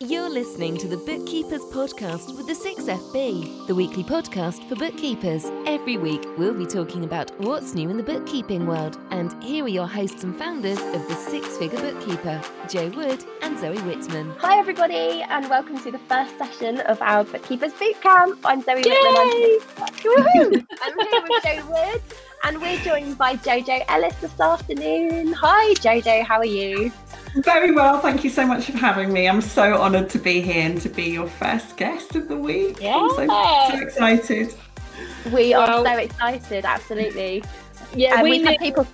You're listening to the Bookkeepers Podcast with the 6FB, the weekly podcast for bookkeepers. Every week, we'll be talking about what's new in the bookkeeping world. And here are your hosts and founders of the Six Figure Bookkeeper, Jo Wood and Zoe Whitman. Hi, everybody, and welcome to the first session of our Bookkeepers Bootcamp. I'm Zoe Yay! Whitman. I'm, I'm here with Jo Wood, and we're joined by JoJo Ellis this afternoon. Hi, JoJo, how are you? Very well, thank you so much for having me. I'm so honoured to be here and to be your first guest of the week. Yeah. I'm so, so excited. We are Well- so excited, absolutely. Yeah, and we we've knew, had people.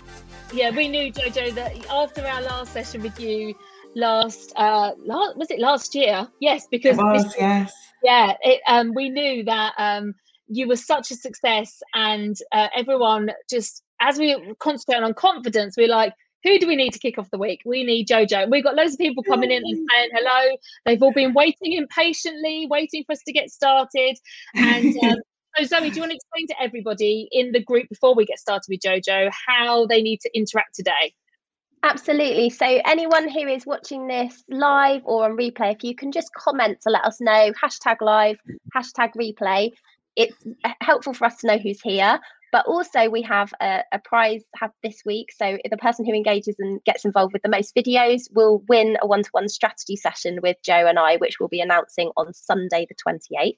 yeah, we knew JoJo that after our last session with you last uh last, was it last year? Yes, It because was, this- yes. yeah, it, um we knew that um you were such a success and uh, everyone just as we were concentrating on confidence, we are like who do we need to kick off the week? We need JoJo. We've got loads of people coming in and saying hello. They've all been waiting impatiently, waiting for us to get started. And um, so, Zoe, do you want to explain to everybody in the group before we get started with JoJo how they need to interact today? Absolutely. So, anyone who is watching this live or on replay, if you can just comment to let us know hashtag live, hashtag replay, it's uh, helpful for us to know who's here. But also, we have a, a prize have this week. So, the person who engages and gets involved with the most videos will win a one to one strategy session with Jo and I, which we'll be announcing on Sunday, the 28th.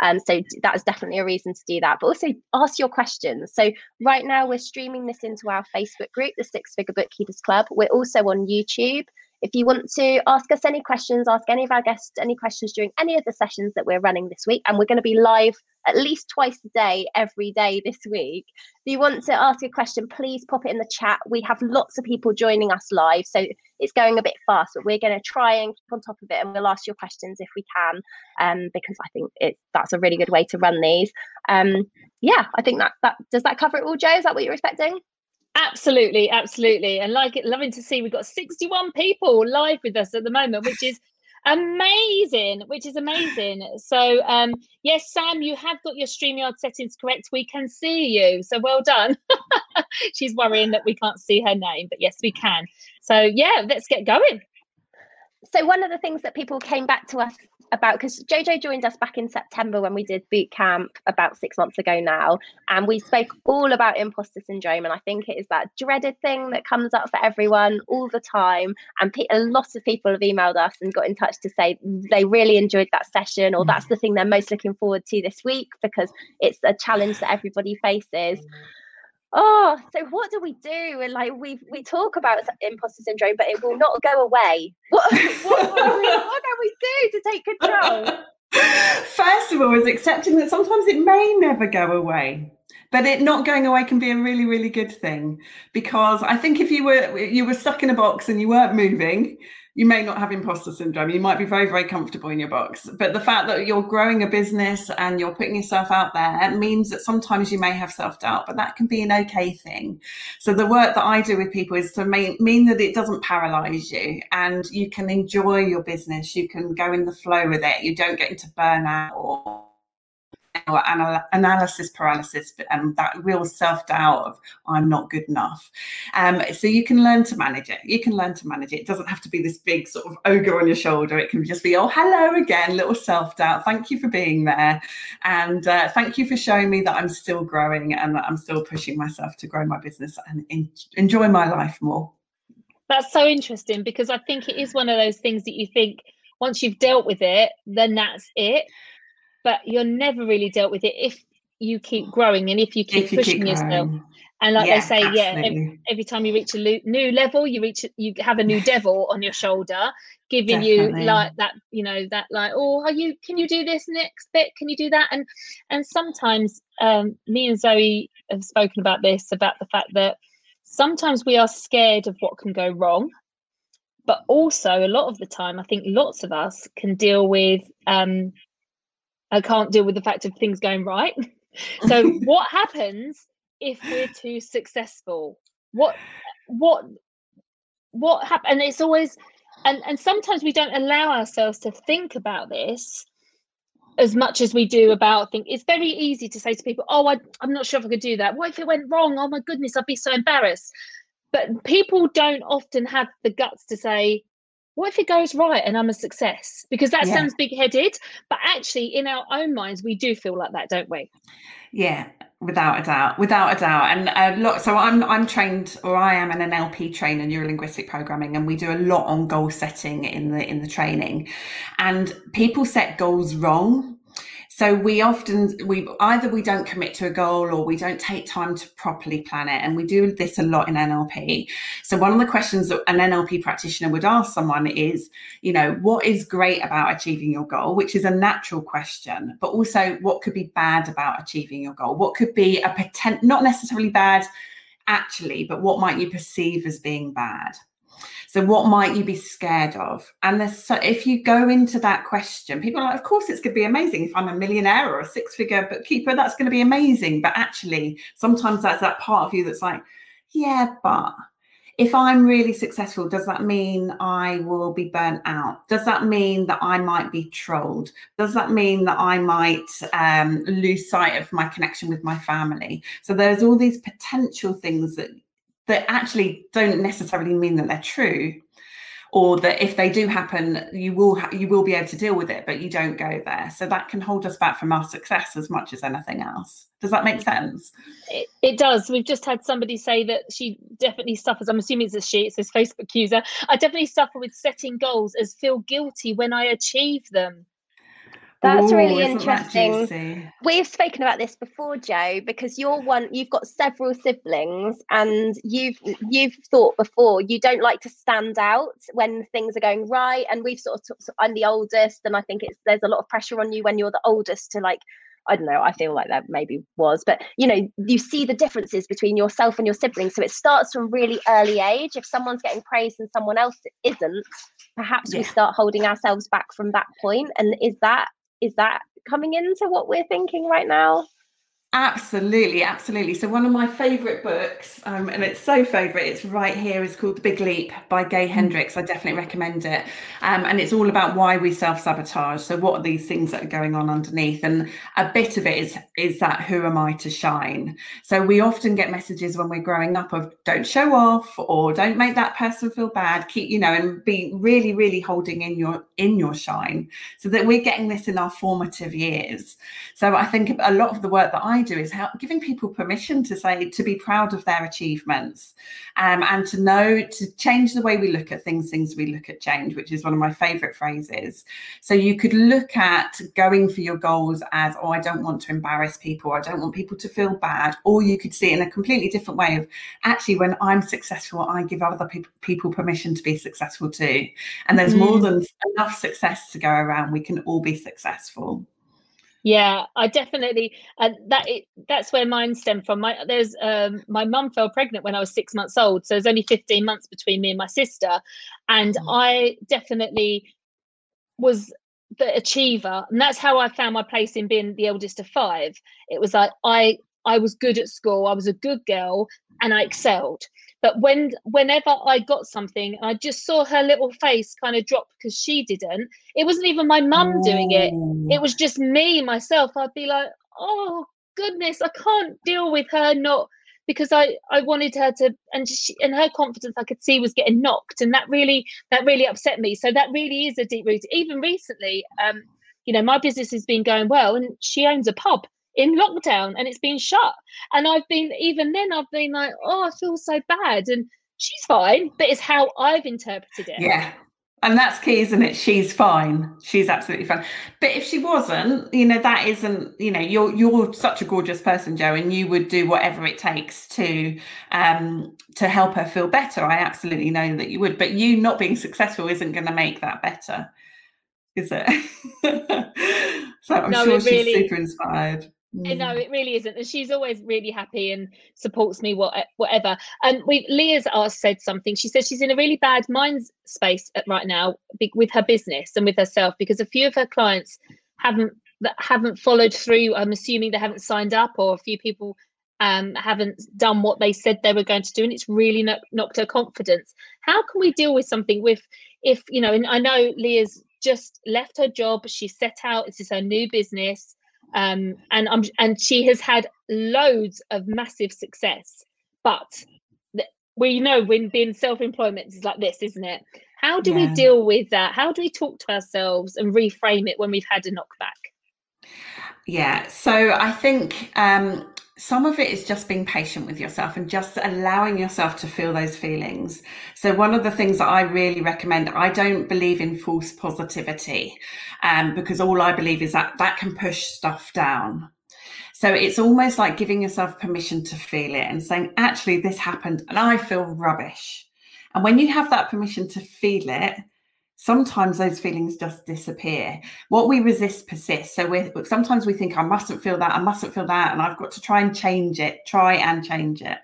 Um, so, that is definitely a reason to do that. But also, ask your questions. So, right now, we're streaming this into our Facebook group, the Six Figure Bookkeepers Club. We're also on YouTube. If you want to ask us any questions, ask any of our guests any questions during any of the sessions that we're running this week, and we're going to be live at least twice a day, every day this week. If you want to ask a question, please pop it in the chat. We have lots of people joining us live, so it's going a bit fast, but we're going to try and keep on top of it, and we'll ask your questions if we can, um, because I think it, that's a really good way to run these. Um, yeah, I think that that does that cover it all, Jo. Is that what you're expecting? Absolutely, absolutely. And like it, loving to see we've got 61 people live with us at the moment, which is amazing, which is amazing. So um yes, Sam, you have got your StreamYard settings correct. We can see you. So well done. She's worrying that we can't see her name, but yes, we can. So yeah, let's get going. so one of the things that people came back to us about because jojo joined us back in september when we did boot camp about six months ago now and we spoke all about imposter syndrome and i think it is that dreaded thing that comes up for everyone all the time and pe- a lot of people have emailed us and got in touch to say they really enjoyed that session or mm. that's the thing they're most looking forward to this week because it's a challenge that everybody faces oh so what do we do and like we we talk about imposter syndrome but it will not go away what, what, what, do we, what can we do to take control First of all, is accepting that sometimes it may never go away. But it not going away can be a really, really good thing because I think if you were you were stuck in a box and you weren't moving, you may not have imposter syndrome. You might be very, very comfortable in your box. But the fact that you're growing a business and you're putting yourself out there means that sometimes you may have self doubt, but that can be an okay thing. So the work that I do with people is to mean, mean that it doesn't paralyze you and you can enjoy your business. You can go in the flow with it. You don't get into burnout or or anal- analysis paralysis and that real self-doubt of i'm not good enough. Um, so you can learn to manage it. You can learn to manage it. It doesn't have to be this big sort of ogre on your shoulder. It can just be oh hello again little self-doubt. Thank you for being there. And uh, thank you for showing me that i'm still growing and that i'm still pushing myself to grow my business and en- enjoy my life more. That's so interesting because I think it is one of those things that you think once you've dealt with it, then that's it. But you're never really dealt with it if you keep growing and if you keep if you pushing keep yourself. And like Yeah, they say, yeah, ev- absolutely. every time you reach a new level, you reach you have a new devil on your shoulder, giving Definitely. you like that, you know, that like, oh, are you? Can you do this next bit? Can you do that? And and sometimes um, me and Zoe have spoken about this about the fact that sometimes we are scared of what can go wrong, but also a lot of the time, I think lots of us can deal with. Um, I can't deal with the fact of things going right. so what happens if we're too successful? What what what happen and it's always and and sometimes we don't allow ourselves to think about this as much as we do about think it's very easy to say to people oh I, i'm not sure if i could do that. What if it went wrong? Oh my goodness i'd be so embarrassed. But people don't often have the guts to say what if it goes right and I'm a success? Because that Yeah. sounds big headed, but actually, in our own minds, we do feel like that, don't we? Yeah, without a doubt, without a doubt. And um, a lot. So I'm I'm trained, or I am an NLP trainer, neuro linguistic programming, and we do a lot on goal setting in the in the training. And people set goals wrong. So we often we either we don't commit to a goal or we don't take time to properly plan it, and we do this a lot in NLP. So one of the questions that an NLP practitioner would ask someone is, you know, what is great about achieving your goal, which is a natural question, but also what could be bad about achieving your goal? What could be a potent, not necessarily bad actually, but what might you perceive as being bad? So what might you be scared of? And there's so if you go into that question, people are like, of course it's going to be amazing. If I'm a millionaire or a six-figure bookkeeper, that's going to be amazing. But actually, sometimes that's that part of you that's like, yeah, but if I'm really successful, does that mean I will be burnt out? Does that mean that I might be trolled? Does that mean that I might um, lose sight of my connection with my family? So there's all these potential things that that actually don't necessarily mean that they're true, or that if they do happen, you will ha- you will be able to deal with it, but you don't go there. So that can hold us back from our success as much as anything else. Does that make sense? It, it does. We've just had somebody say that she definitely suffers. I'm assuming it's a she, it says Facebook user. I definitely suffer with setting goals as feel guilty when I achieve them. That's Ooh, really isn't that interesting. We've spoken about this before, Jo, because you're one. You've got several siblings, and you've you've thought before you don't like to stand out when things are going right. And we've sort of. T- so I'm the oldest, and I think it's there's a lot of pressure on you when you're the oldest to like. I don't know. I feel like that maybe was, but you know, you see the differences between yourself and your siblings. So it starts from really early age. If someone's getting praised and someone else isn't, perhaps we start holding ourselves back from that point. And is that is that coming into what we're thinking right now? Absolutely, absolutely. So one of my favourite books, um, and it's so favourite, it's right here, is called The Big Leap by Gay Hendricks. I definitely recommend it. Um, and it's all about why we self-sabotage. So what are these things that are going on underneath? And a bit of it is is that who am I to shine? So we often get messages when we're growing up of don't show off or don't make that person feel bad. Keep, you know, and be really, really holding in your in your shine. So that we're getting this in our formative years. So I think a lot of the work that I do is help giving people permission to say to be proud of their achievements um, and to know to change the way we look at things, things we look at change, which is one of my favorite phrases. So you could look at going for your goals as, oh, I don't want to embarrass people, I don't want people to feel bad, or you could see it in a completely different way of actually when I'm successful, I give other people people permission to be successful too. And there's more Mm. than enough success to go around. We can all be successful. Yeah, I definitely, and that it, that's where mine stemmed from. My there's um my mum fell pregnant when I was six months old, so there's only 15 months between me and my sister, and Mm. I definitely was the achiever, and that's how I found my place in being the eldest of five. It was like I I was good at school, I was a good girl, and I excelled. But when whenever I got something, I just saw her little face kind of drop because she didn't. It wasn't even my mum doing it. It was just me myself. I'd be like oh goodness i can't deal with her not because i i wanted her to and she and her confidence i could see was getting knocked and that really that really upset me. So that really is a deep root even recently um you know my business has been going well and she owns a pub in lockdown and it's been shut and i've been even then i've been like oh i feel so bad and she's fine but it's how i've interpreted it Yeah. And that's key, isn't it? She's fine. She's absolutely fine. But if she wasn't, you know, that isn't, you know, you're you're such a gorgeous person, Jo, and you would do whatever it takes to um to help her feel better. I absolutely know that you would. But you not being successful isn't going to make that better, is it? so I'm No, sure it she's really- super inspired. Uh, No, Mm. it really isn't, and she's always really happy and supports me. What, whatever. And we, Leah's asked said something. She said she's in a really bad mind space right now with her business and with herself because a few of her clients haven't that haven't followed through. I'm assuming they haven't signed up, or a few people um, haven't done what they said they were going to do, and it's really kno- knocked her confidence. How can we deal with something with if you know? And I know Leah's just left her job. She set out. This is her new business um, and I'm and she has had loads of massive success. But th- we know when being self-employment is like this, isn't it? How do Yeah. we deal with that? How do we talk to ourselves and reframe it when we've had a knockback? Yeah, so I think um, some of it is just being patient with yourself and just allowing yourself to feel those feelings. So, one of the things that I really recommend, I don't believe in false positivity um, because all I believe is that that can push stuff down. So, it's almost like giving yourself permission to feel it and saying, actually, this happened and I feel rubbish. And when you have that permission to feel it, sometimes those feelings just disappear. What we resist persists. So we sometimes we think i mustn't feel that i mustn't feel that and i've got to try and change it try and change it.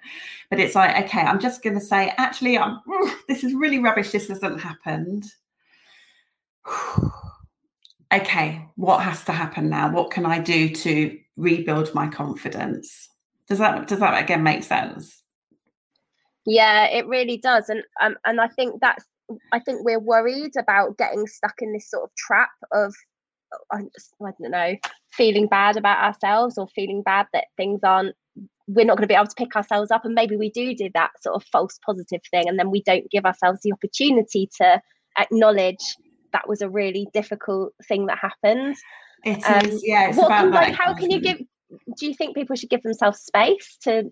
But it's like okay i'm just going to say actually i'm this is really rubbish this hasn't happened. Okay what has to happen now? What can i do to rebuild my confidence? Does that does that again make sense? Yeah, it really does, and um, and I think that's I think we're worried about getting stuck in this sort of trap of I, don't know feeling bad about ourselves or feeling bad that things aren't we're not going to be able to pick ourselves up and maybe we do do that sort of false positive thing and then we don't give ourselves the opportunity to acknowledge that was a really difficult thing that happened. It is, Um, yeah it's what about can, that like how can you give do you think people should give themselves space to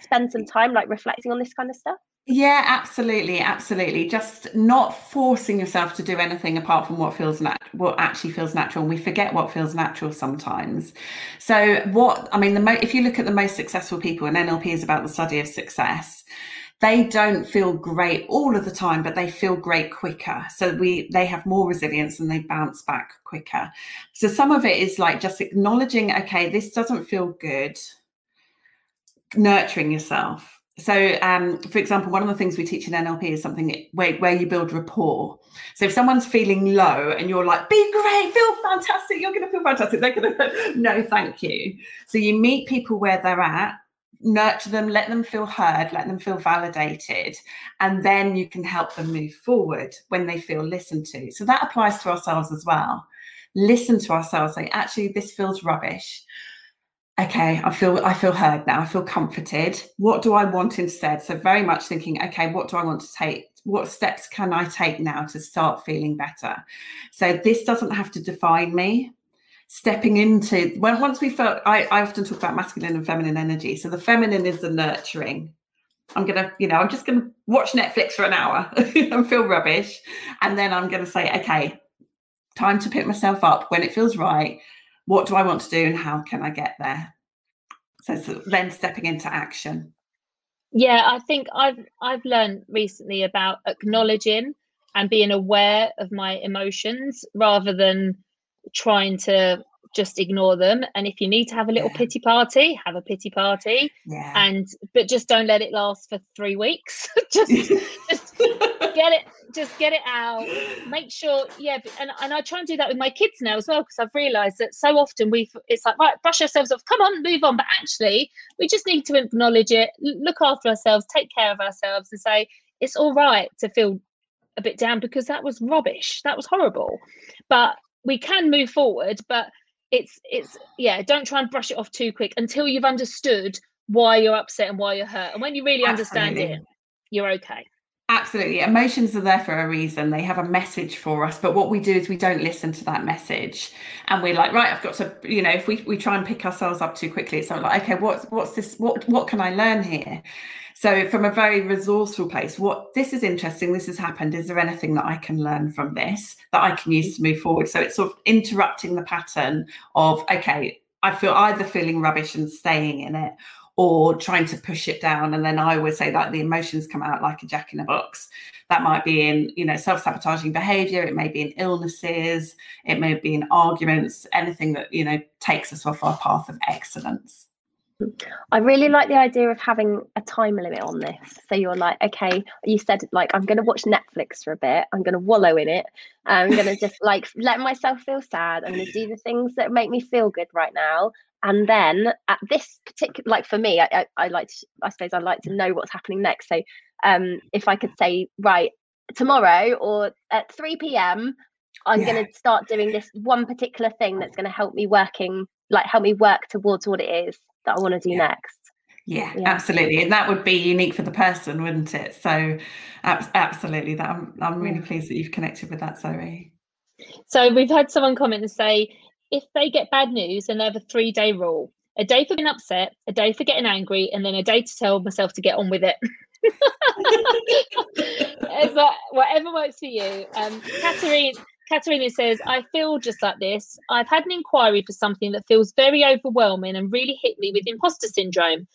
spend some time like reflecting on this kind of stuff Yeah, absolutely, absolutely. Just not forcing yourself to do anything apart from what feels nat- what actually feels natural. And we forget what feels natural sometimes. So, what I mean, the mo- if you look at the most successful people, and NLP is about the study of success, they don't feel great all of the time, but they feel great quicker. So we they have more resilience and they bounce back quicker. So some of it is like just acknowledging, okay, this doesn't feel good. Nurturing yourself. So, um, for example, one of the things we teach in NLP is something where, where you build rapport. So, if someone's feeling low and you're like, be great, feel fantastic, you're going to feel fantastic, they're going to, no, thank you. So, you meet people where they're at, nurture them, let them feel heard, let them feel validated, and then you can help them move forward when they feel listened to. So, that applies to ourselves as well. Listen to ourselves, say, actually, this feels rubbish okay i feel i feel heard now i feel comforted. What do i want instead? So very much thinking okay what do i want to take what steps can i take now to start feeling better? So this doesn't have to define me. Stepping into when once we felt I, I often talk about masculine and feminine energy. So the feminine is the nurturing. I'm gonna you know i'm just gonna watch netflix for an hour and feel rubbish. And then i'm gonna say okay time to pick myself up when it feels right what do I want to do and how can I get there? So, it's then stepping into action. Yeah, I think I've I've learned recently about acknowledging and being aware of my emotions rather than trying to just ignore them. And if you need to have a little Yeah. pity party, have a pity party. Yeah. And but just don't let it last for three weeks. just just get it just get it out. Make sure yeah and, and i try and do that with my kids now as well because i've realized that so often we it's like right brush ourselves off come on move on. But actually we just need to acknowledge it look after ourselves take care of ourselves and say it's all right to feel a bit down because that was rubbish that was horrible. But we can move forward but it's it's yeah don't try and brush it off too quick until you've understood why you're upset and why you're hurt. And when you really understand it you're okay Absolutely. Emotions are there for a reason. They have a message for us. But what we do is we don't listen to that message. And we're like, right, I've got to, you know, if we, we try and pick ourselves up too quickly, it's like, okay, what's what's this? What what can I learn here? So from a very resourceful place, what this is interesting, this has happened. Is there anything that I can learn from this that I can use to move forward? So it's sort of interrupting the pattern of, okay, I feel either feeling rubbish and staying in it or trying to push it down. And then I would say that the emotions come out like a jack in a box. That might be in, you know, self-sabotaging behavior, it may be in illnesses, it may be in arguments, anything that, you know, takes us off our path of excellence. I really like the idea of having a time limit on this. So you're like, okay, you said like I'm going to watch Netflix for a bit. I'm going to wallow in it. I'm going to just like let myself feel sad. I'm going to do the things that make me feel good right now. And then at this particular, like for me, I, I, I like, to, I suppose I like to know what's happening next. So um, if I could say, right, tomorrow or at 3 p.m., I'm Yeah. going to start doing this one particular thing that's going to help me working, like help me work towards what it is that I want to do Yeah. next. Yeah, yeah, absolutely, and that would be unique for the person, wouldn't it? So, ab- absolutely, that I'm, I'm really pleased that you've connected with that, Zoe. So we've had someone comment and say, if they get bad news, then they have a three-day rule: a day for being upset, a day for getting angry, and then a day to tell myself to get on with it. but whatever works for you. Um, Katerina, Katerina says, I feel just like this. I've had an inquiry for something that feels very overwhelming and really hit me with imposter syndrome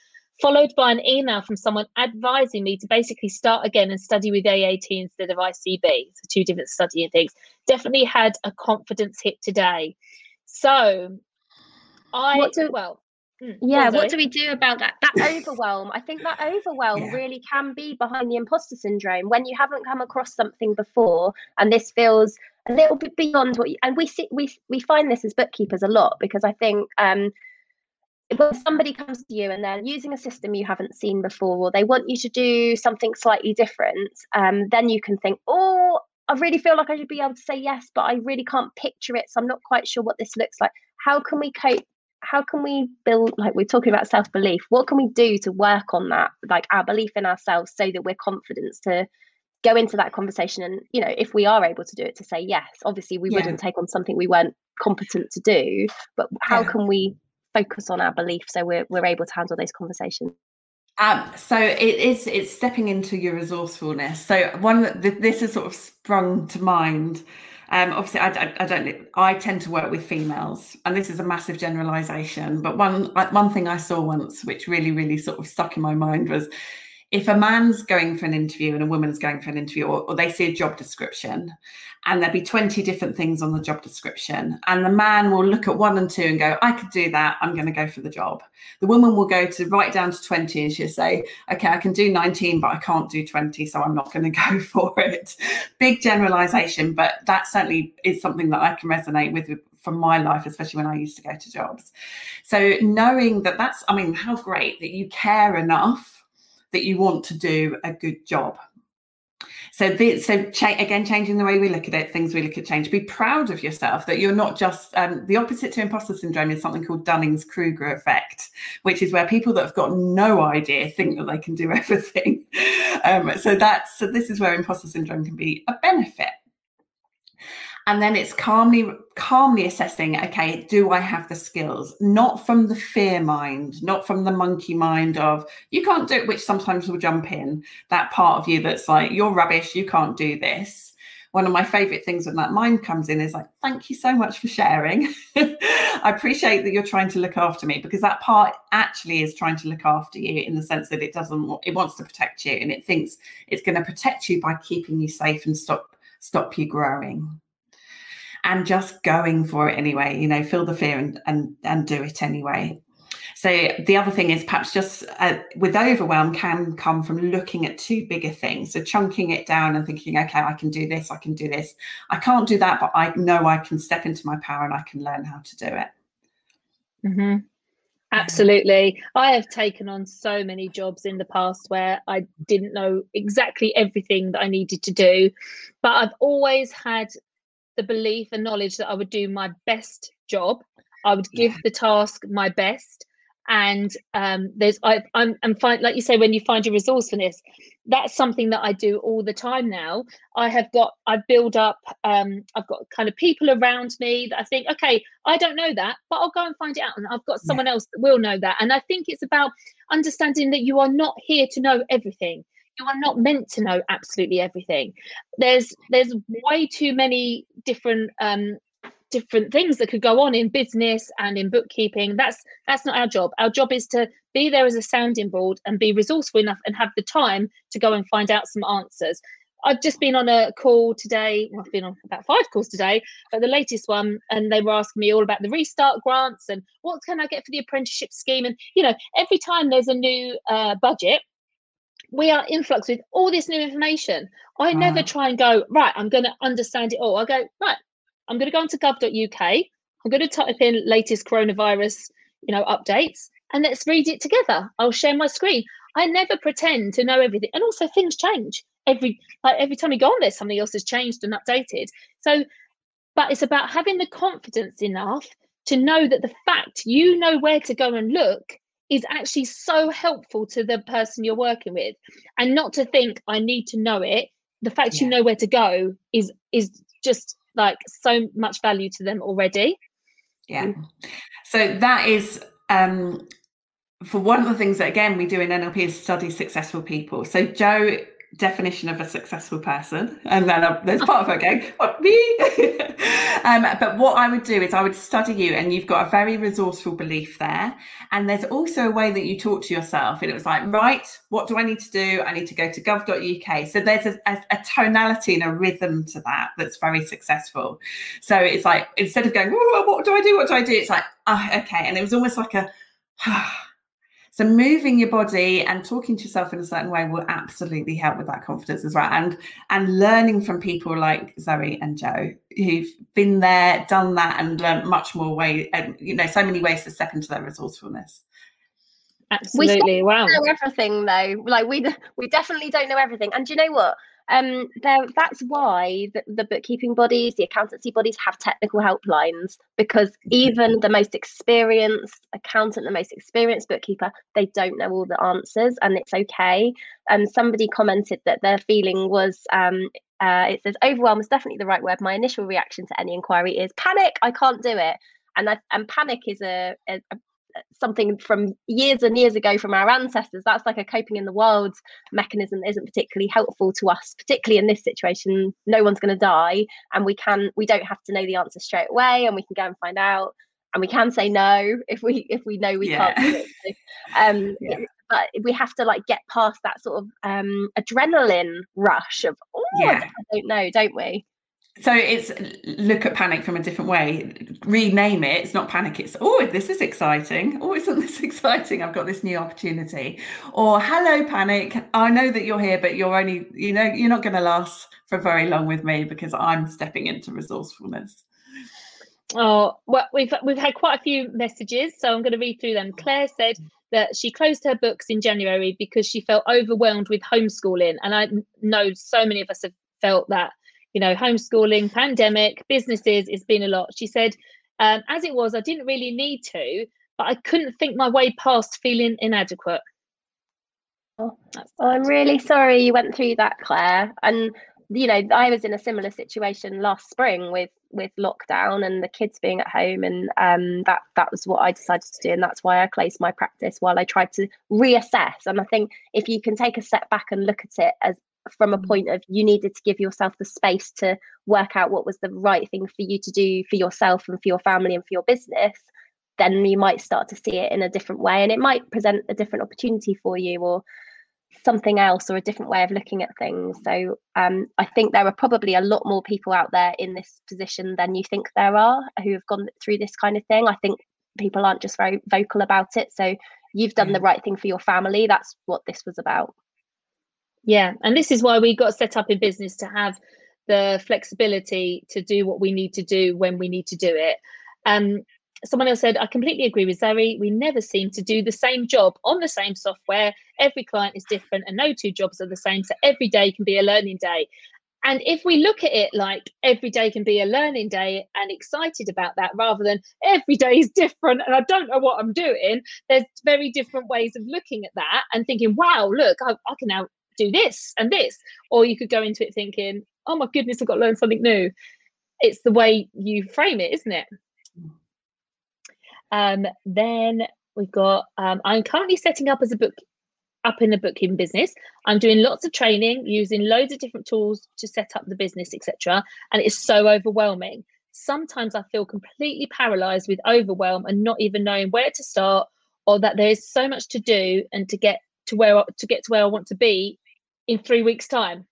followed by an email from someone advising me to basically start again and study with AAT instead of ICB. So two different studying things. Definitely had a confidence hit today. So I do, well yeah, what do we do about that? That overwhelm. I think that overwhelm yeah. really can be behind the imposter syndrome when you haven't come across something before, and this feels a little bit beyond what. You, and we see we we find this as bookkeepers a lot because I think um, when somebody comes to you and they're using a system you haven't seen before or they want you to do something slightly different um, then you can think oh i really feel like i should be able to say yes but i really can't picture it so i'm not quite sure what this looks like how can we cope how can we build like we're talking about self-belief what can we do to work on that like our belief in ourselves so that we're confident to go into that conversation and you know if we are able to do it to say yes obviously we yeah. wouldn't take on something we weren't competent to do but how yeah. can we focus on our belief so we're, we're able to handle those conversations um, so it is it's stepping into your resourcefulness so one the, this has sort of sprung to mind um, obviously I, I, don't i tend to work with females and this is a massive generalization but one one thing i saw once which really really sort of stuck in my mind was if a man's going for an interview and a woman's going for an interview, or, or, they see a job description, and there'll be 20 different things on the job description, and the man will look at one and two and go, I could do that, I'm going to go for the job. The woman will go to right down to 20 and she'll say, Okay, I can do 19, but I can't do 20, so I'm not going to go for it. Big generalization, but that certainly is something that I can resonate with from my life, especially when I used to go to jobs. So knowing that that's, I mean, how great that you care enough that you want to do a good job. So, the, so cha- again, changing the way we look at it, things we look at change. Be proud of yourself that you're not just um, the opposite to imposter syndrome is something called Dunning's Kruger effect, which is where people that have got no idea think that they can do everything. Um, so that's so this is where imposter syndrome can be a benefit and then it's calmly calmly assessing okay do i have the skills? Not from the fear mind not from the monkey mind of you can't do it which sometimes will jump in. That part of you that's like you're rubbish you can't do this. One of my favorite things when that mind comes in is like thank you so much for sharing. I appreciate that you're trying to look after me because that part actually is trying to look after you in the sense that it doesn't it wants to protect you and it thinks it's going to protect you by keeping you safe and stop stop you growing and just going for it anyway you know feel the fear and and, and do it anyway so the other thing is perhaps just uh, with overwhelm can come from looking at two bigger things so chunking it down and thinking okay i can do this i can do this i can't do that but i know i can step into my power and i can learn how to do it mm-hmm. Absolutely. I have taken on so many jobs in the past where I didn't know exactly everything that I needed to do, but I've always had the belief and knowledge that I would do my best job. I would give yeah. the task my best. And um, there's I I'm, I'm fine like you say when you find your resourcefulness, that's something that I do all the time now. I have got I build up um, I've got kind of people around me that I think okay I don't know that but I'll go and find it out and I've got someone yeah. else that will know that and I think it's about understanding that you are not here to know everything you are not meant to know absolutely everything there's there's way too many different um different things that could go on in business and in bookkeeping that's that's not our job our job is to be there as a sounding board and be resourceful enough and have the time to go and find out some answers I've just been on a call today. Well, I've been on about five calls today, but the latest one, and they were asking me all about the restart grants and what can I get for the apprenticeship scheme. And you know, every time there's a new uh, budget, we are influx with all this new information. I never try and go, right, I'm going to understand it all. I go, right, I'm going to go onto gov.uk. I'm going to type in latest coronavirus, you know, updates and let's read it together. I'll share my screen. I never pretend to know everything. And also things change every like every time you go on there, something else has changed and updated. So, but it's about having the confidence enough to know that the fact you know where to go and look is actually so helpful to the person you're working with and not to think i need to know it the fact Yeah. you know where to go is is just like so much value to them already Yeah. So that is um, for one of the things that again we do in NLP is study successful people. So Jo definition of a successful person, and then uh, there's part of her going, "What me?" um, but what I would do is I would study you, and you've got a very resourceful belief there, and there's also a way that you talk to yourself, and it was like, right, what do I need to do? I need to go to gov.uk. So there's a, a, a tonality and a rhythm to that that's very successful. So it's like instead of going, what do I do? What do I do? It's like, oh, okay. And it was almost like a, so moving your body and talking to yourself in a certain way will absolutely help with that confidence as well. And and learning from people like Zoe and Jo who've been there, done that, and learned much more way, and you know, so many ways to step into their resourcefulness. absolutely we wow. know everything though. Like we we definitely don't know everything. And do you know what? Um, there that's why the, the bookkeeping bodies, the accountancy bodies have technical helplines because even the most experienced accountant, the most experienced bookkeeper, they don't know all the answers, and it's okay. And somebody commented that their feeling was um, uh, it says overwhelm is definitely the right word. My initial reaction to any inquiry is panic. I can't do it, and I, and panic is a, a something from years and years ago from our ancestors. That's like a coping in the world mechanism that isn't particularly helpful to us, particularly in this situation. No one's going to die, and we can we don't have to know the answer straight away, and we can go and find out, and we can say no if we if we know we can't do it. So, um, Yeah. But we have to like get past that sort of um, adrenaline rush of oh Yeah. I don't know, don't we? So it's look at panic from a different way. Rename it. It's not panic. It's oh, this is exciting. Oh, isn't this exciting? I've got this new opportunity. Or hello, panic. I know that you're here, but you're only you know you're not going to last for very long with me because I'm stepping into resourcefulness. Oh, well, we've we've had quite a few messages, so I'm going to read through them. Claire said that she closed her books in January because she felt overwhelmed with homeschooling, and I know so many of us have felt that. You know, homeschooling, pandemic, businesses, it's been a lot. She said, um, as it was, I didn't really need to, but I couldn't think my way past feeling inadequate. Oh, Oh, I'm really sorry you went through that, Claire. And you know, I was in a similar situation last spring with with lockdown and the kids being at home, and um, that that was what I decided to do, and that's why I closed my practice while I tried to reassess. And I think if you can take a step back and look at it as from a Mm. point of you needed to give yourself the space to work out what was the right thing for you to do for yourself and for your family and for your business then you might start to see it in a different way and it might present a different opportunity for you or something else or a different way of looking at things. So um, i think there are probably a lot more people out there in this position than you think there are who have gone through this kind of thing. I think people aren't just very vocal about it. So you've done the right thing for your family. That's what this was about Yeah, and this is why we got set up in business to have the flexibility to do what we need to do when we need to do it. Um, someone else said, I completely agree with Zoe. We never seem to do the same job on the same software. Every client is different, and no two jobs are the same. So every day can be a learning day. And if we look at it like every day can be a learning day and excited about that rather than every day is different and I don't know what I'm doing, there's very different ways of looking at that and thinking, wow, look, I, I can now do this and this. Or you could go into it thinking, oh my goodness, I've got to learn something new. It's the way you frame it, isn't it? Um, then we've got, um, I'm currently setting up as a book up in the booking business. I'm doing lots of training, using loads of different tools to set up the business, etc. And it's so overwhelming. Sometimes I feel completely paralyzed with overwhelm and not even knowing where to start, or that there is so much to do and to get to where to get to where I want to be in three weeks' time.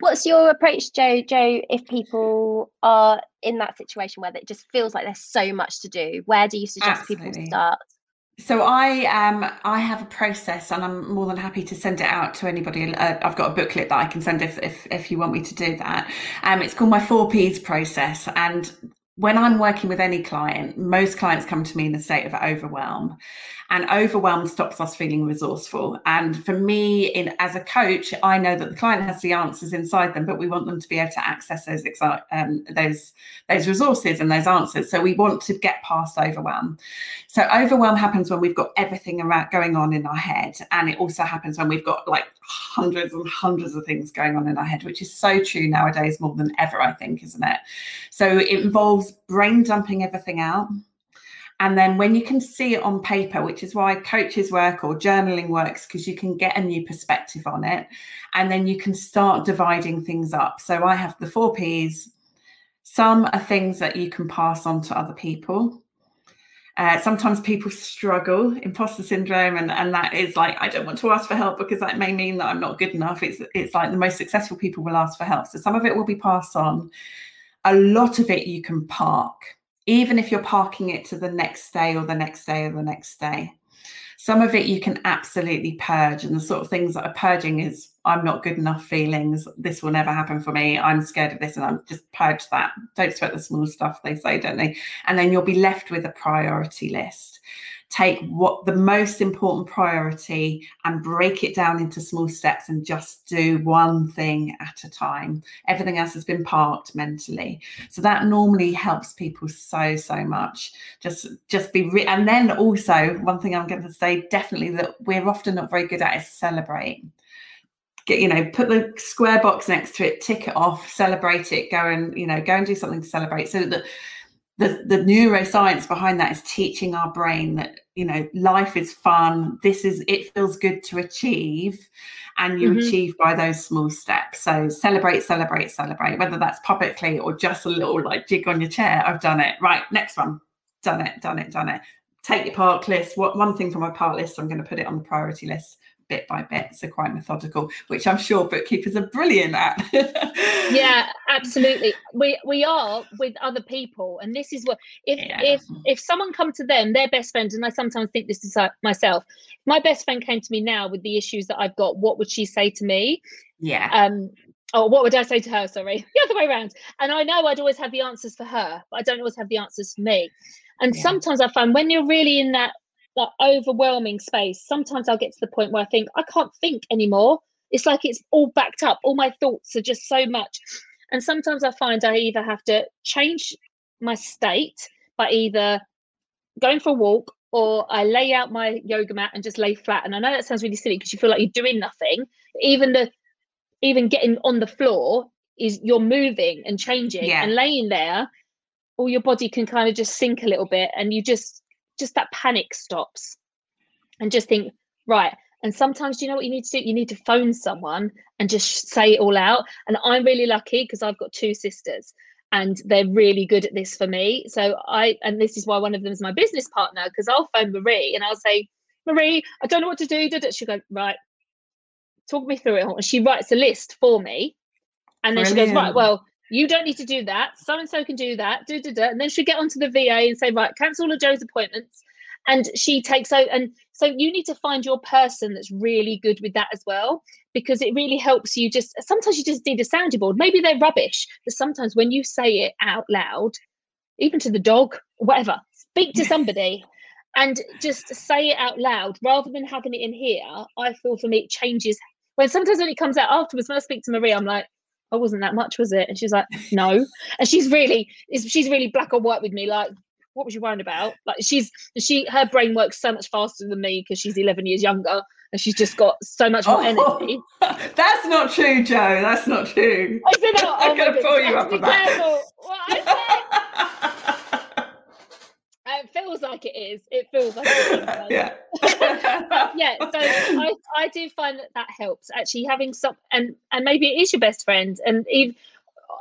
What's your approach, Joe? Joe, if people are in that situation where it just feels like there's so much to do, where do you suggest people start? So I um I have a process, and I'm more than happy to send it out to anybody. Uh, I've got a booklet that I can send if if if you want me to do that. Um, it's called my four Ps process, and when I'm working with any client, most clients come to me in a state of overwhelm. And overwhelm stops us feeling resourceful. And for me in as a coach i know that the client has the answers inside them but we want them to be able to access those um, those those resources and those answers. So we want to get past overwhelm. So overwhelm happens when we've got everything around going on in our head. And it also happens when we've got like hundreds and hundreds of things going on in our head which is so true nowadays more than ever i think isn't it? So it involves brain dumping everything out and then when you can see it on paper, which is why coaches work or journaling works, because you can get a new perspective on it. And then you can start dividing things up. So I have the four P's. Some are things that you can pass on to other people. Uh, sometimes people struggle, imposter syndrome, and, and that is like, I don't want to ask for help because that may mean that I'm not good enough. It's, it's like the most successful people will ask for help. So some of it will be passed on. A lot of it you can park even if you're parking it to the next day or the next day or the next day. Some of it you can absolutely purge, and the sort of things that are purging is I'm not good enough feelings. This will never happen for me. I'm scared of this, and I'm just purge that. Don't sweat the small stuff, they say, don't they? And then you'll be left with a priority list take what the most important priority and break it down into small steps and just do one thing at a time. Everything else has been parked mentally. So that normally helps people so, so much. Just, just be, re- and then also one thing I'm going to say definitely that we're often not very good at is celebrate. Get, you know, put the square box next to it, tick it off, celebrate it, go and, you know, go and do something to celebrate so that the, the neuroscience behind that is teaching our brain that you know life is fun. This is it feels good to achieve and you mm-hmm. achieve by those small steps. So celebrate celebrate celebrate whether that's publicly or just a little like jig on your chair i've done it. Right next one. Done it done it done it. Take your park list. What one thing from my park list i'm going to put it on the priority list bit by bit, so quite methodical, which I'm sure bookkeepers are brilliant at. yeah, absolutely. We we are with other people, and this is what if yeah. if if someone come to them, their best friend, and I sometimes think this is myself. If my best friend came to me now with the issues that I've got, what would she say to me? Yeah. Um. Oh, what would I say to her? Sorry, the other way around. And I know I'd always have the answers for her, but I don't always have the answers for me. And yeah. sometimes I find when you're really in that that overwhelming space, sometimes I'll get to the point where I think I can't think anymore. It's like it's all backed up. All my thoughts are just so much. And sometimes I find I either have to change my state by either going for a walk or I lay out my yoga mat and just lay flat. And I know that sounds really silly because you feel like you're doing nothing. even the even getting on the floor is you're moving and changing yeah. and laying there, all your body can kind of just sink a little bit and you just just that panic stops and just think, right. And sometimes, do you know what you need to do? You need to phone someone and just say it all out. And I'm really lucky because I've got two sisters and they're really good at this for me. So I, and this is why one of them is my business partner because I'll phone Marie and I'll say, Marie, I don't know what to do. She'll go, right, talk me through it. And she writes a list for me. And then Brilliant. she goes, right, well, you don't need to do that. So and so can do that. Do, do, do. And then she'll get onto the VA and say, right, cancel all of Jo's appointments. And she takes out. And so you need to find your person that's really good with that as well, because it really helps you just, sometimes you just need a sounding board. Maybe they're rubbish, but sometimes when you say it out loud, even to the dog, whatever, speak to somebody. and just say it out loud rather than having it in here. I feel for me it changes when sometimes when it comes out afterwards. When I speak to Maria, I'm like, oh, wasn't that much, was it? And she's like, no. And she's really, she's really black or white with me. Like, what was you worrying about? Like, she's, she, her brain works so much faster than me because she's 11 years younger and she's just got so much more oh, energy. That's not true, Jo. That's not true. I said, oh, I'm going to pull you up on that. It feels like it is. It feels like it is. yeah. yeah. So I, I do find that that helps actually having some, and and maybe it is your best friend, and even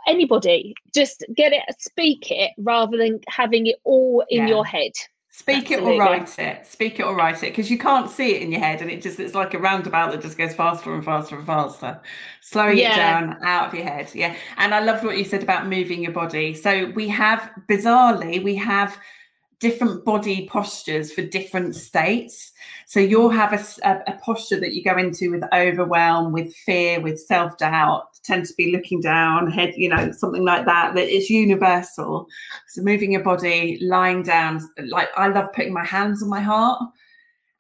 anybody, just get it, speak it rather than having it all in yeah. your head. Speak Absolutely. it or write it. Speak it or write it because you can't see it in your head, and it just it's like a roundabout that just goes faster and faster and faster. Slowing yeah. it down out of your head. Yeah. And I loved what you said about moving your body. So we have bizarrely we have different body postures for different states. So you'll have a, a, posture that you go into with overwhelm, with fear, with self doubt, tend to be looking down, head, you know, something like that, that is universal. So moving your body, lying down, like I love putting my hands on my heart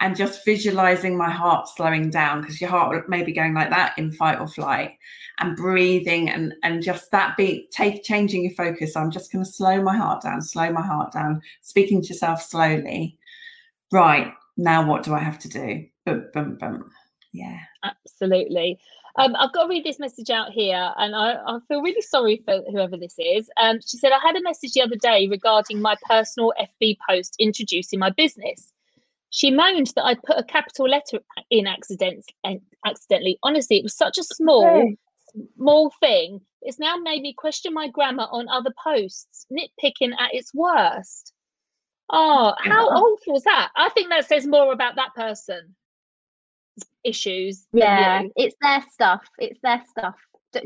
and just visualizing my heart slowing down because your heart may be going like that in fight or flight and breathing and and just that beat take changing your focus. I'm just going to slow my heart down slow my heart down speaking to yourself slowly. Right now what do i have to do? Boom boom boom. Yeah. Absolutely. Um, I've got to read this message out here, and I, I, feel really sorry for whoever this is. Um, she said, I had a message the other day regarding my personal FB post introducing my business. She moaned that I'd put a capital letter in accident, accidentally. Honestly, it was such a small, okay. small thing. It's now made me question my grammar on other posts, nitpicking at its worst. Oh, oh how awful is that? I think that says more about that person issues. Yeah, it's their stuff. It's their stuff.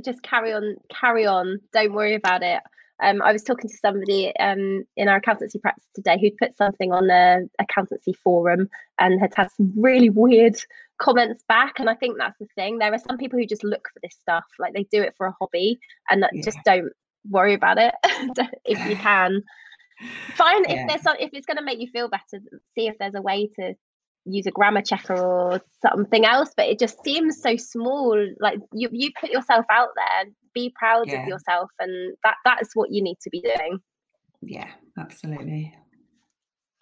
Just carry on, carry on. Don't worry about it. Um, I was talking to somebody um, in our accountancy practice today who'd put something on the accountancy forum and had had some really weird comments back. And I think that's the thing. There are some people who just look for this stuff, like they do it for a hobby and yeah. just don't worry about it if you can. Find yeah. if there's some, if it's going to make you feel better, see if there's a way to use a grammar checker or something else but it just seems so small like you you put yourself out there be proud yeah. of yourself and that that's what you need to be doing yeah absolutely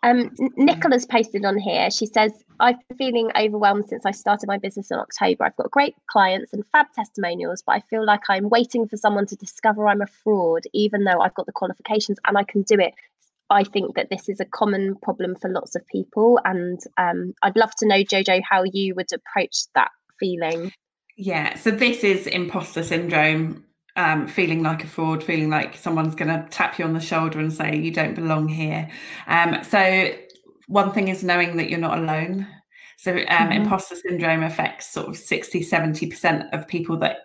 um, Nicola's posted on here. She says, I've been feeling overwhelmed since I started my business in October. I've got great clients and fab testimonials, but I feel like I'm waiting for someone to discover I'm a fraud, even though I've got the qualifications and I can do it. I think that this is a common problem for lots of people. And um, I'd love to know, JoJo, how you would approach that feeling. Yeah, so this is imposter syndrome. Um, feeling like a fraud, feeling like someone's going to tap you on the shoulder and say you don't belong here. Um, so one thing is knowing that you're not alone. So um, mm-hmm. imposter syndrome affects sort of 60, 70% of people that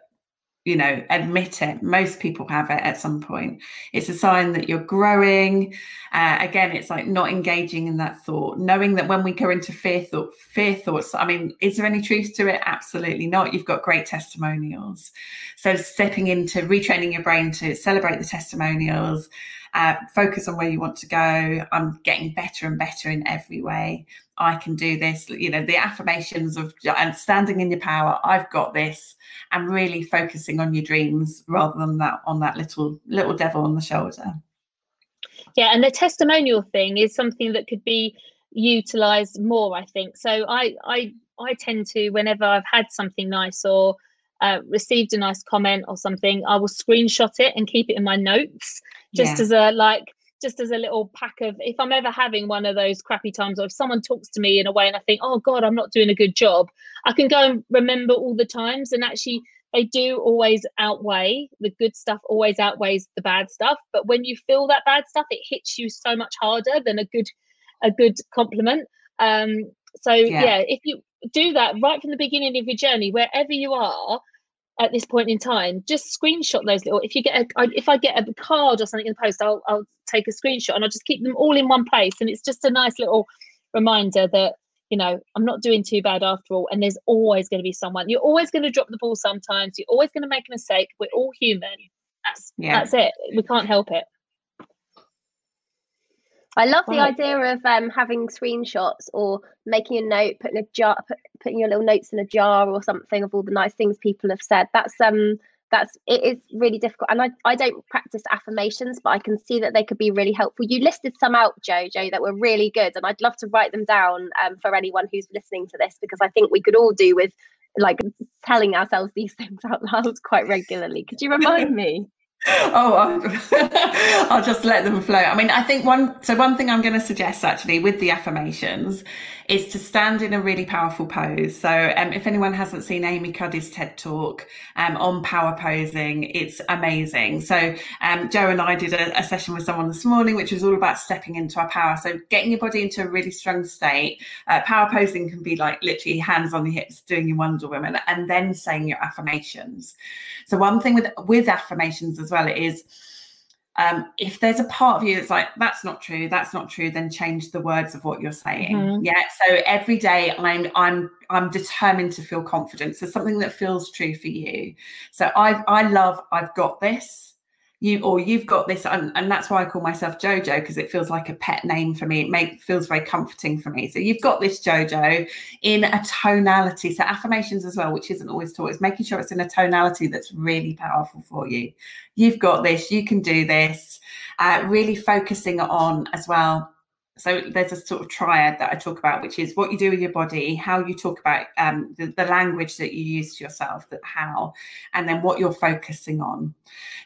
you know admit it. Most people have it at some point. It's a sign that you're growing. Uh, again it's like not engaging in that thought knowing that when we go into fear thought fear thoughts i mean is there any truth to it? Absolutely not. You've got great testimonials. So stepping into retraining your brain to celebrate the testimonials uh, focus on where you want to go i'm getting better and better in every way I can do this, you know, the affirmations of and standing in your power, I've got this, and really focusing on your dreams rather than that on that little little devil on the shoulder. Yeah, and the testimonial thing is something that could be utilized more, I think. So I I I tend to whenever I've had something nice or uh, received a nice comment or something, I will screenshot it and keep it in my notes just yeah. as a like just as a little pack of if I'm ever having one of those crappy times, or if someone talks to me in a way and I think, oh God, I'm not doing a good job, I can go and remember all the times. And actually, they do always outweigh the good stuff, always outweighs the bad stuff. But when you feel that bad stuff, it hits you so much harder than a good a good compliment. Um, so yeah. yeah, if you do that right from the beginning of your journey, wherever you are, at this point in time just screenshot those little if you get a if i get a card or something in the post i'll, I'll take a screenshot and i'll just keep them all in one place. And it's just a nice little reminder that you know i'm not doing too bad after all. And there's always going to be someone. You're always going to drop the ball sometimes. You're always going to make a mistake. We're all human. That's yeah. that's it. We can't help it I love the idea of um, having screenshots or making a note, putting a jar, put, putting your little notes in a jar or something of all the nice things people have said. That's um, that's it is really difficult, and I I don't practice affirmations, but I can see that they could be really helpful. You listed some out, JoJo, that were really good, and I'd love to write them down um, for anyone who's listening to this because I think we could all do with like telling ourselves these things out loud quite regularly. Could you remind me? Oh I'll, I'll just let them flow. I mean i think one so one thing i'm going to suggest actually with the affirmations is to stand in a really powerful pose. So um, if anyone hasn't seen amy cuddy's ted talk um, on power posing it's amazing. So um, jo and i did a, a, session with someone this morning which was all about stepping into our power. So getting your body into a really strong state uh, power posing can be like literally hands on the hips doing your wonder woman and then saying your affirmations. So one thing with with affirmations as well is um, if there's a part of you that's like that's not true that's not true then change the words of what you're saying. Mm-hmm. yeah so every day i'm i'm i'm determined to feel confident. So something that feels true for you. So i i love i've got this you or you've got this and, and that's why i call myself jojo because it feels like a pet name for me. It make, feels very comforting for me. So you've got this jojo in a tonality so affirmations as well which isn't always taught. Is making sure it's in a tonality that's really powerful for you. You've got this you can do this uh, really focusing on as well so there's a sort of triad that I talk about, which is what you do with your body, how you talk about um, the, the, language that you use to yourself, that how, and then what you're focusing on.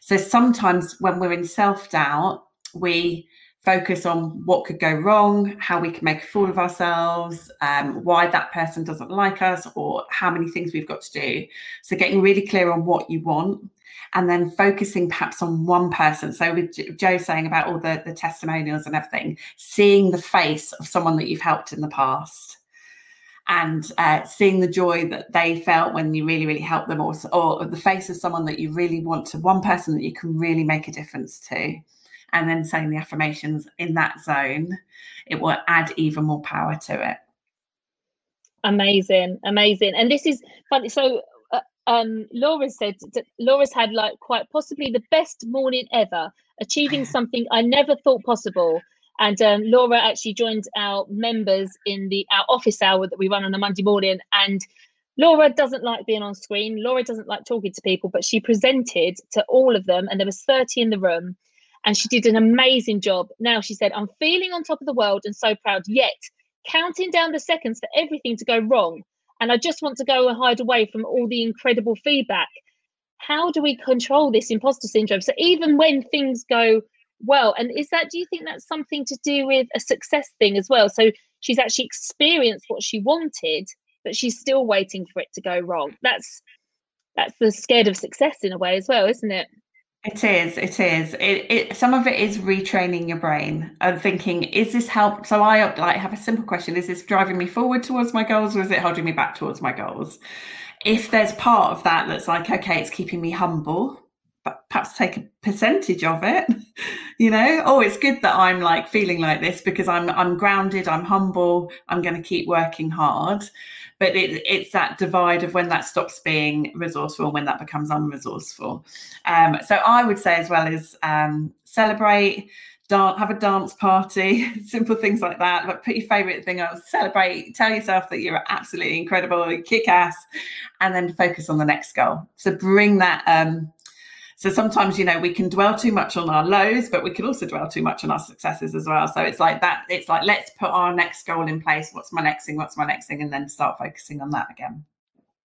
So sometimes when we're in self doubt, we focus on what could go wrong, how we can make a fool of ourselves, um, why that person doesn't like us, or how many things we've got to do. So getting really clear on what you want and then focusing perhaps on one person. So with Jo saying about all the, the testimonials and everything, seeing the face of someone that you've helped in the past and uh, seeing the joy that they felt when you really, really helped them, or, or the face of someone that you really want to, one person that you can really make a difference to, and then saying the affirmations in that zone, it will add even more power to it. Amazing, amazing. And this is funny. So um, Laura said Laura's had like quite possibly the best morning ever, achieving something I never thought possible. And um, Laura actually joined our members in the our office hour that we run on a Monday morning. And Laura doesn't like being on screen. Laura doesn't like talking to people, but she presented to all of them, and there was 30 in the room, and she did an amazing job. Now she said, "I'm feeling on top of the world and so proud." Yet counting down the seconds for everything to go wrong and I just want to go and hide away from all the incredible feedback. How do we control this imposter syndrome? So even when things go well, and is that do you think that's something to do with a success thing as well? So she's actually experienced what she wanted, but she's still waiting for it to go wrong. That's that's the scared of success in a way as well, isn't it? It is. It is. It, it. Some of it is retraining your brain and thinking, is this help? So I like have a simple question: Is this driving me forward towards my goals, or is it holding me back towards my goals? If there's part of that that's like, okay, it's keeping me humble, but perhaps take a percentage of it. you know, oh, it's good that I'm like feeling like this because I'm I'm grounded, I'm humble, I'm going to keep working hard but it, it's that divide of when that stops being resourceful and when that becomes unresourceful. Um, so I would say as well is um, celebrate, dance, have a dance party, simple things like that. But put your favorite thing on, celebrate, tell yourself that you're absolutely incredible, kick ass, and then focus on the next goal. So bring that um, so sometimes, you know, we can dwell too much on our lows, but we can also dwell too much on our successes as well. So it's like that. It's like, let's put our next goal in place. What's my next thing? What's my next thing? And then start focusing on that again.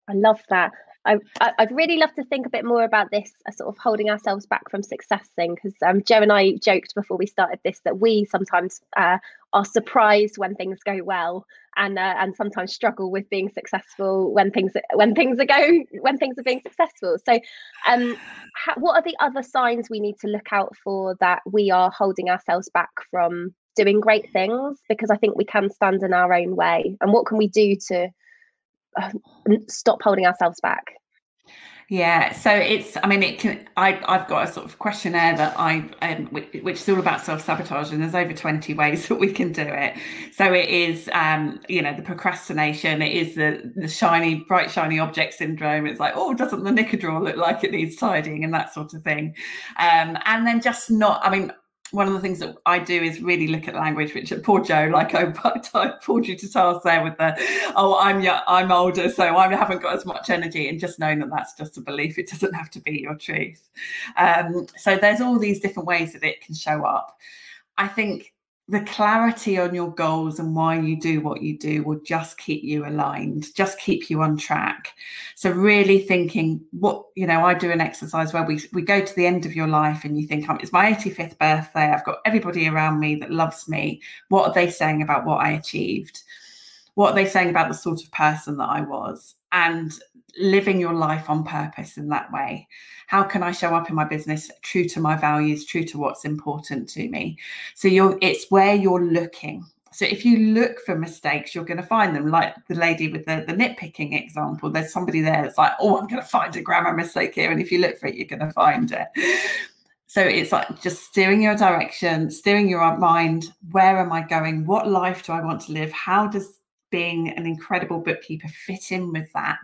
I love that. I, would really love to think a bit more about this uh, sort of holding ourselves back from success thing because um, Jo and I joked before we started this that we sometimes uh, are surprised when things go well and uh, and sometimes struggle with being successful when things when things are going when things are being successful. So, um, ha- what are the other signs we need to look out for that we are holding ourselves back from doing great things? Because I think we can stand in our own way, and what can we do to stop holding ourselves back? Yeah, so it's. I mean, it can. I I've got a sort of questionnaire that I um, which, is all about self sabotage, and there's over twenty ways that we can do it. So it is, um, you know, the procrastination. It is the the shiny, bright, shiny object syndrome. It's like, oh, doesn't the knicker drawer look like it needs tidying, and that sort of thing. Um, and then just not. I mean, one of the things that I do is really look at language, which poor Jo, like I, I pulled you to task there with the, oh, I'm I'm older, so I haven't got as much energy, and just knowing that that's just a belief, it doesn't have to be your truth. Um, so there's all these different ways that it can show up. I think the clarity on your goals and why you do what you do will just keep you aligned, just keep you on track. So really thinking what, you know, I do an exercise where we we go to the end of your life and you think, um, it's my 85th birthday. I've got everybody around me that loves me. What are they saying about what I achieved? What are they saying about the sort of person that I was? And living your life on purpose in that way. How can I show up in my business true to my values, true to what's important to me? So you're it's where you're looking. So if you look for mistakes, you're going to find them. Like the lady with the, the nitpicking example, there's somebody there that's like, oh, I'm going to find a grammar mistake here. And if you look for it, you're going to find it. So it's like just steering your direction, steering your mind. Where am I going? What life do I want to live? How does being an incredible bookkeeper fit in with that?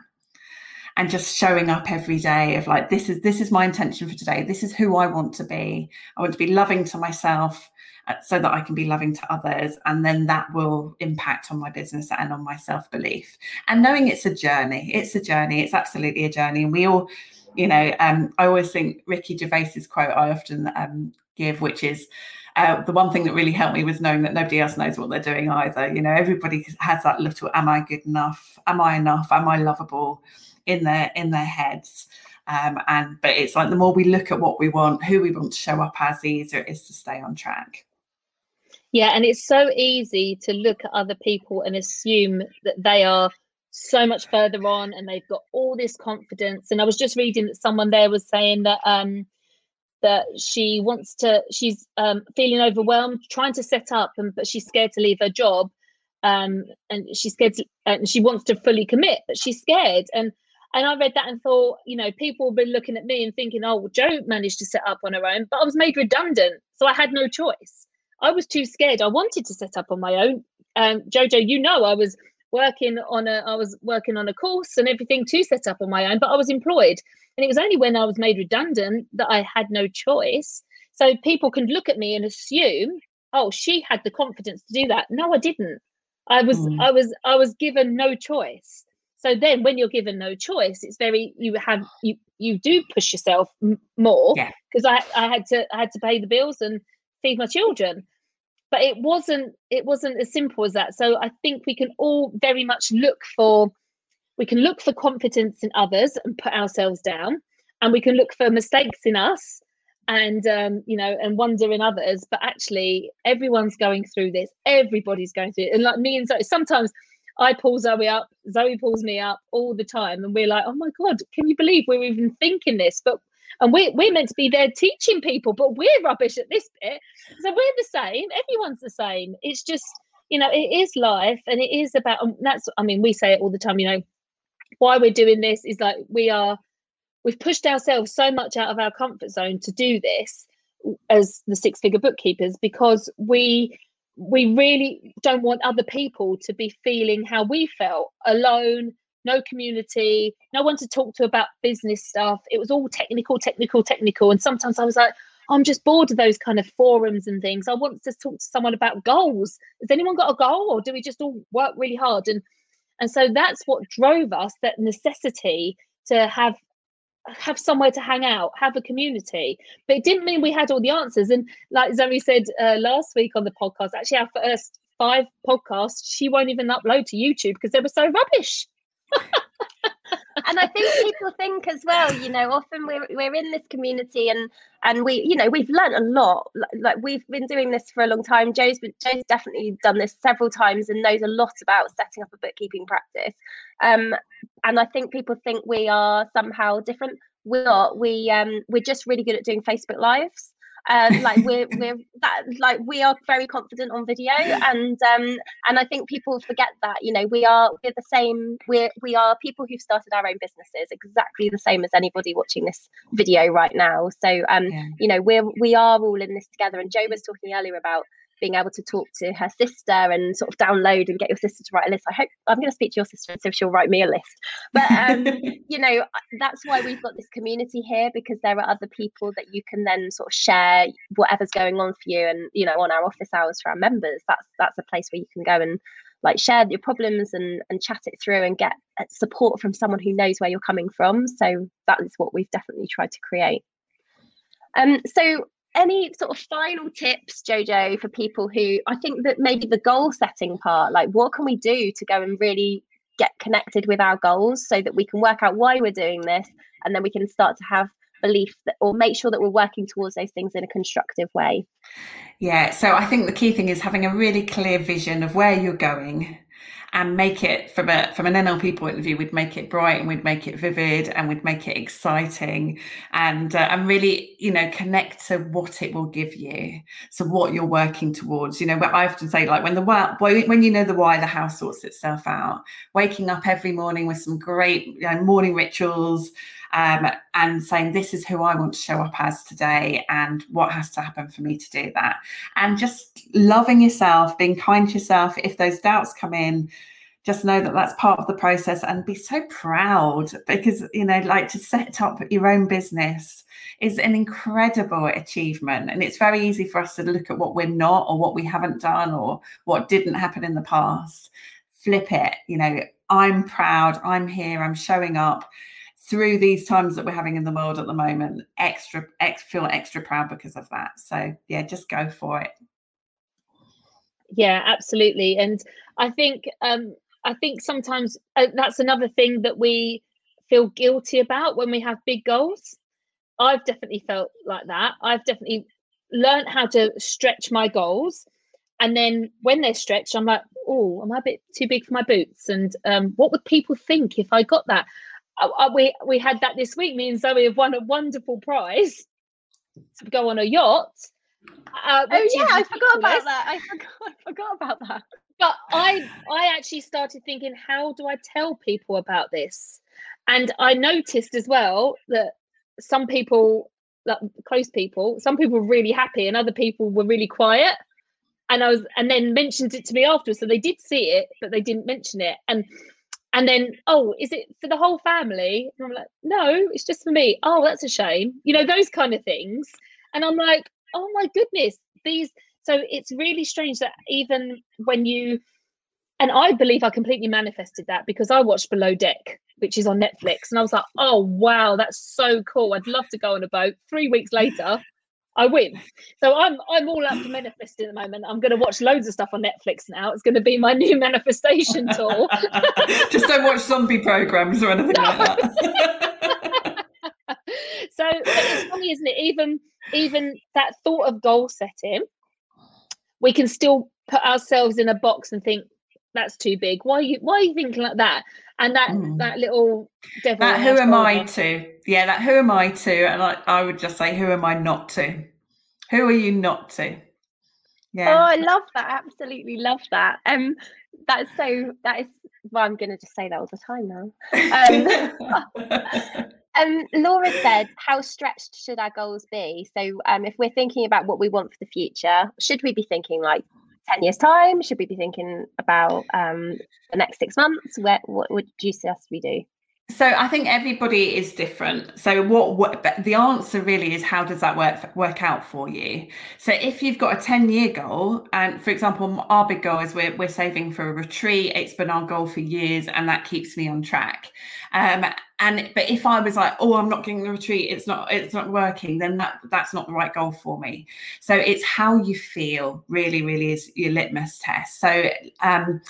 and just showing up every day of like this is this is my intention for today. This is who i want to be. I want to be loving to myself uh, so that i can be loving to others. And then that will impact on my business and on my self-belief. And knowing it's a journey it's a journey it's absolutely a journey. And we all you know um, i always think ricky gervais's quote i often um, give which is uh, the one thing that really helped me was knowing that nobody else knows what they're doing either. You know, everybody has that little, am I good enough? Am I enough? Am I lovable? in their in their heads. Um, and but it's like the more we look at what we want, who we want to show up as, the easier it is to stay on track. Yeah, and it's so easy to look at other people and assume that they are so much further on and they've got all this confidence. And I was just reading that someone there was saying that um, that she wants to, she's um, feeling overwhelmed, trying to set up, and but she's scared to leave her job, um, and she's scared to, and she wants to fully commit, but she's scared. And and I read that and thought, you know, people have been looking at me and thinking, oh, well, Jo managed to set up on her own, but I was made redundant. So I had no choice. I was too scared. I wanted to set up on my own. Um, JoJo, you know, I was working on a I was working on a course and everything to set up on my own, but I was employed. And it was only when I was made redundant that I had no choice. So people can look at me and assume, oh, she had the confidence to do that. No, I didn't. I was mm. I was I was given no choice so then when you're given no choice it's very you have you you do push yourself m- more because yeah. i i had to i had to pay the bills and feed my children but it wasn't it wasn't as simple as that. So i think we can all very much look for we can look for confidence in others and put ourselves down and we can look for mistakes in us and um, you know and wonder in others. But actually everyone's going through this. Everybody's going through it. And like me and so sometimes I pull Zoe up, Zoe pulls me up all the time, and we're like, oh my god, can you believe we're even thinking this? But and we're we're meant to be there teaching people, but we're rubbish at this bit. So we're the same. Everyone's the same. It's just you know, it is life, and it is about. that's I mean, we say it all the time. You know, why we're doing this is like we are. We've pushed ourselves so much out of our comfort zone to do this as the six figure bookkeepers because we we really don't want other people to be feeling how we felt alone no community no one to talk to about business stuff it was all technical technical technical and sometimes i was like i'm just bored of those kind of forums and things i want to talk to someone about goals has anyone got a goal or do we just all work really hard and and so that's what drove us that necessity to have have somewhere to hang out, have a community. But it didn't mean we had all the answers. And like Zoe said uh, last week on the podcast, actually, our first five podcasts, she won't even upload to YouTube because they were so rubbish. And I think people think as well, you know, often we're we're in this community and and we, you know, we've learned a lot. Like we've been doing this for a long time. Jo's been, Jo's definitely done this several times and knows a lot about setting up a bookkeeping practice. Um, and I think people think we are somehow different. We're not. We um we're just really good at doing Facebook lives. Um, like we're we're that like we are very confident on video and um and I think people forget that you know we are we're the same we're we are people who've started our own businesses exactly the same as anybody watching this video right now so um yeah. you know we're we are all in this together and Jo was talking earlier about being able to talk to her sister and sort of download and get your sister to write a list. I hope I'm going to speak to your sister and see if she'll write me a list. But um, you know, that's why we've got this community here because there are other people that you can then sort of share whatever's going on for you. And you know, on our office hours for our members, that's that's a place where you can go and like share your problems and and chat it through and get uh, support from someone who knows where you're coming from. So that is what we've definitely tried to create. Um, so any sort of final tips, JoJo, for people who I think that maybe the goal setting part, like what can we do to go and really get connected with our goals so that we can work out why we're doing this and then we can start to have belief that or make sure that we're working towards those things in a constructive way? Yeah so i think the key thing is having a really clear vision of where you're going and make it from a from an NLP point of view, we'd make it bright and we'd make it vivid and we'd make it exciting and uh, and really you know connect to what it will give you. So what you're working towards. You know, I often say like when the why when you know the why, the house sorts itself out. Waking up every morning with some great you know, morning rituals um, and saying, This is who I want to show up as today, and what has to happen for me to do that. And just loving yourself, being kind to yourself. If those doubts come in, just know that that's part of the process and be so proud because you know like to set up your own business is an incredible achievement and it's very easy for us to look at what we're not or what we haven't done or what didn't happen in the past flip it you know i'm proud i'm here i'm showing up through these times that we're having in the world at the moment extra ex, feel extra proud because of that so yeah just go for it yeah absolutely and i think um I think sometimes uh, that's another thing that we feel guilty about when we have big goals. I've definitely felt like that. I've definitely learned how to stretch my goals. And then when they're stretched, I'm like, oh, am I a bit too big for my boots? And um, what would people think if I got that? Uh, uh, we we had that this week. Me and Zoe have won a wonderful prize to go on a yacht. Uh, oh yeah, I forgot about that. I forgot. I forgot about that but I I actually started thinking, how do I tell people about this? And I noticed as well that some people, like close people, some people were really happy, and other people were really quiet. And I was, and then mentioned it to me afterwards. So they did see it, but they didn't mention it. And and then, oh, is it for the whole family? And I'm like, no, it's just for me. Oh, that's a shame. You know, those kind of things. And I'm like, oh my goodness, these so it's really strange that even when you, and I believe I completely manifested that because I watched Below Deck, which is on Netflix, and I was like, oh wow, that's so cool. I'd love to go on a boat. Three weeks later, I win. So I'm I'm all up for manifesting at the moment. I'm going to watch loads of stuff on Netflix now. It's going to be my new manifestation tool. Just don't watch zombie programs or anything no. like that. so it's funny, isn't it? Even even that thought of goal setting we can still put ourselves in a box and think that's too big. Why are you why are you thinking like that? And that mm. that little devil. That who am I to? Yeah, that who am I to? And I, I would just say, who am I not to? Who are you not to? Yeah. Oh, I love that. Absolutely love that. Um, that's so. That is. Well, I'm going to just say that all the time now. Um, Um, Laura said, "How stretched should our goals be?" So, um, if we're thinking about what we want for the future, should we be thinking like ten years time? Should we be thinking about um, the next six months? Where, what would you suggest we do? So I think everybody is different. So what, what the answer really is how does that work work out for you? So if you've got a 10 year goal, and for example, our big goal is we're, we're saving for a retreat. It's been our goal for years and that keeps me on track. Um, and but if I was like, oh, I'm not getting the retreat, it's not it's not working, then that that's not the right goal for me. So it's how you feel really, really is your litmus test. So um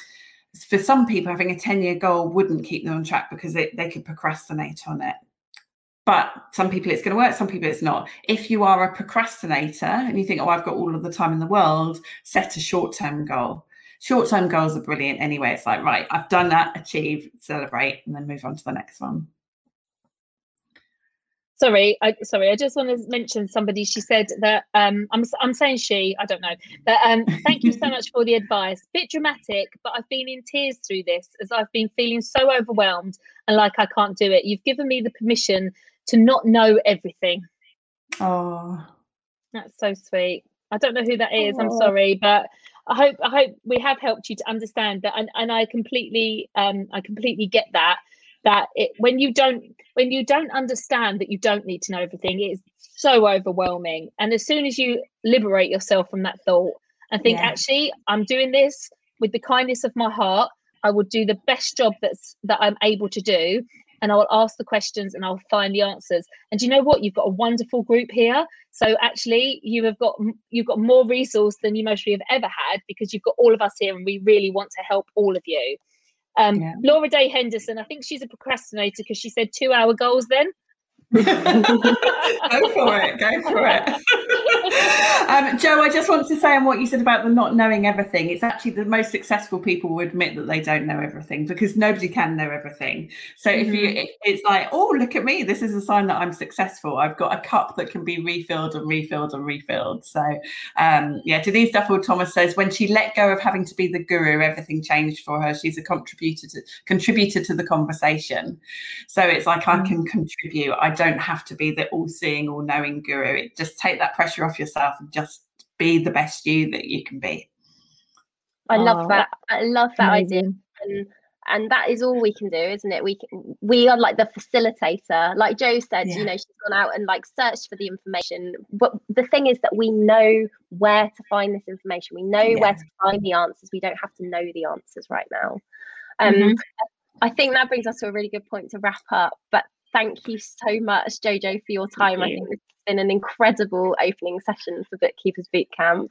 for some people, having a 10 year goal wouldn't keep them on track because they, they could procrastinate on it. But some people it's going to work, some people it's not. If you are a procrastinator and you think, oh, I've got all of the time in the world, set a short term goal. Short term goals are brilliant anyway. It's like, right, I've done that, achieve, celebrate, and then move on to the next one sorry I, sorry i just want to mention somebody. She said that um i'm, I'm saying she i don't know but um thank you so much for the advice. Bit dramatic but i've been in tears through this as i've been feeling so overwhelmed and like i can't do it. You've given me the permission to not know everything. Oh that's so sweet. I don't know who that is oh. i'm sorry but i hope i hope we have helped you to understand that and, and i completely um i completely get that that it, when you don't when you don't understand that you don't need to know everything it is so overwhelming. And as soon as you liberate yourself from that thought and think yeah. actually i'm doing this with the kindness of my heart. I will do the best job that's that i'm able to do and i'll ask the questions and i'll find the answers. And you know what? You've got a wonderful group here. So actually you have got you've got more resource than you mostly have ever had because you've got all of us here and we really want to help all of you um, yeah. Laura Day Henderson, I think she's a procrastinator because she said two hour goals then. go for it. Go for it. um, Jo, I just want to say on what you said about the not knowing everything. It's actually the most successful people will admit that they don't know everything because nobody can know everything. So mm-hmm. if you, mm-hmm. it's like, oh, look at me. This is a sign that I'm successful. I've got a cup that can be refilled and refilled and refilled. So um, yeah, Denise Duffield Thomas says when she let go of having to be the guru, everything changed for her. She's a contributor to contributor to the conversation. So it's like mm-hmm. I can contribute. I don't don't have to be the all-seeing, all-knowing guru. It, just take that pressure off yourself and just be the best you that you can be. I love oh, that. I love that amazing. idea. And and that is all we can do isn't it we can, we are like the facilitator like jo said yeah. you know she's gone out and like searched for the information but the thing is that we know where to find this information we know yeah. where to find the answers we don't have to know the answers right now um mm-hmm. i think that brings us to a really good point to wrap up but thank you so much jojo for your time. I think it's been an incredible opening session for bookkeepers Bootcamp.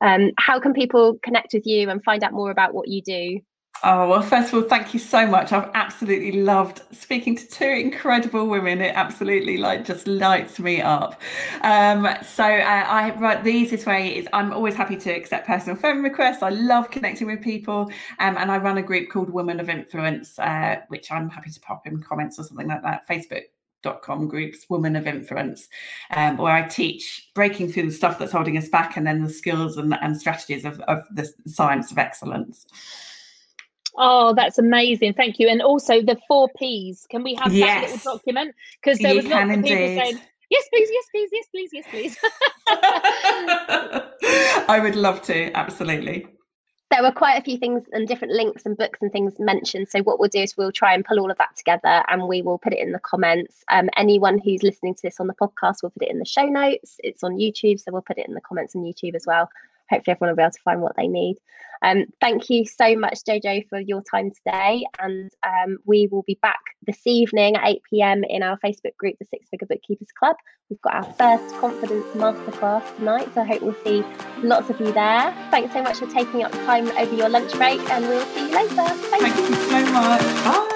um, how can people connect with you and find out more about what you do Oh, well, first of all, thank you so much. I've absolutely loved speaking to two incredible women. It absolutely like just lights me up. Um, so uh, I right the easiest way is I'm always happy to accept personal phone requests. I love connecting with people. Um, and I run a group called Women of Influence, uh, which I'm happy to pop in comments or something like that. Facebook dot com groups women of influence um, where i teach breaking through the stuff that's holding us back and then the skills and, and strategies of, of the science of excellence Oh, that's amazing. Thank you. And also the four P's. Can we have yes. that little document? Because there was lots of people saying, yes, please, yes, please, yes, please, yes, please. I would love to, absolutely. There were quite a few things and different links and books and things mentioned. So what we'll do is we'll try and pull all of that together and we will put it in the comments. Um, anyone who's listening to this on the podcast will put it in the show notes. It's on YouTube, so we'll put it in the comments on YouTube as well hopefully everyone will be able to find what they need. Um, thank you so much, JoJo, for your time today. And um, we will be back this evening at 8 pm in our Facebook group, the Six Figure Bookkeepers Club. We've got our first confidence masterclass tonight, so I hope we'll see lots of you there. Thanks so much for taking up time over your lunch break, and we'll see you later. Thank, Thank you. you so much. Bye.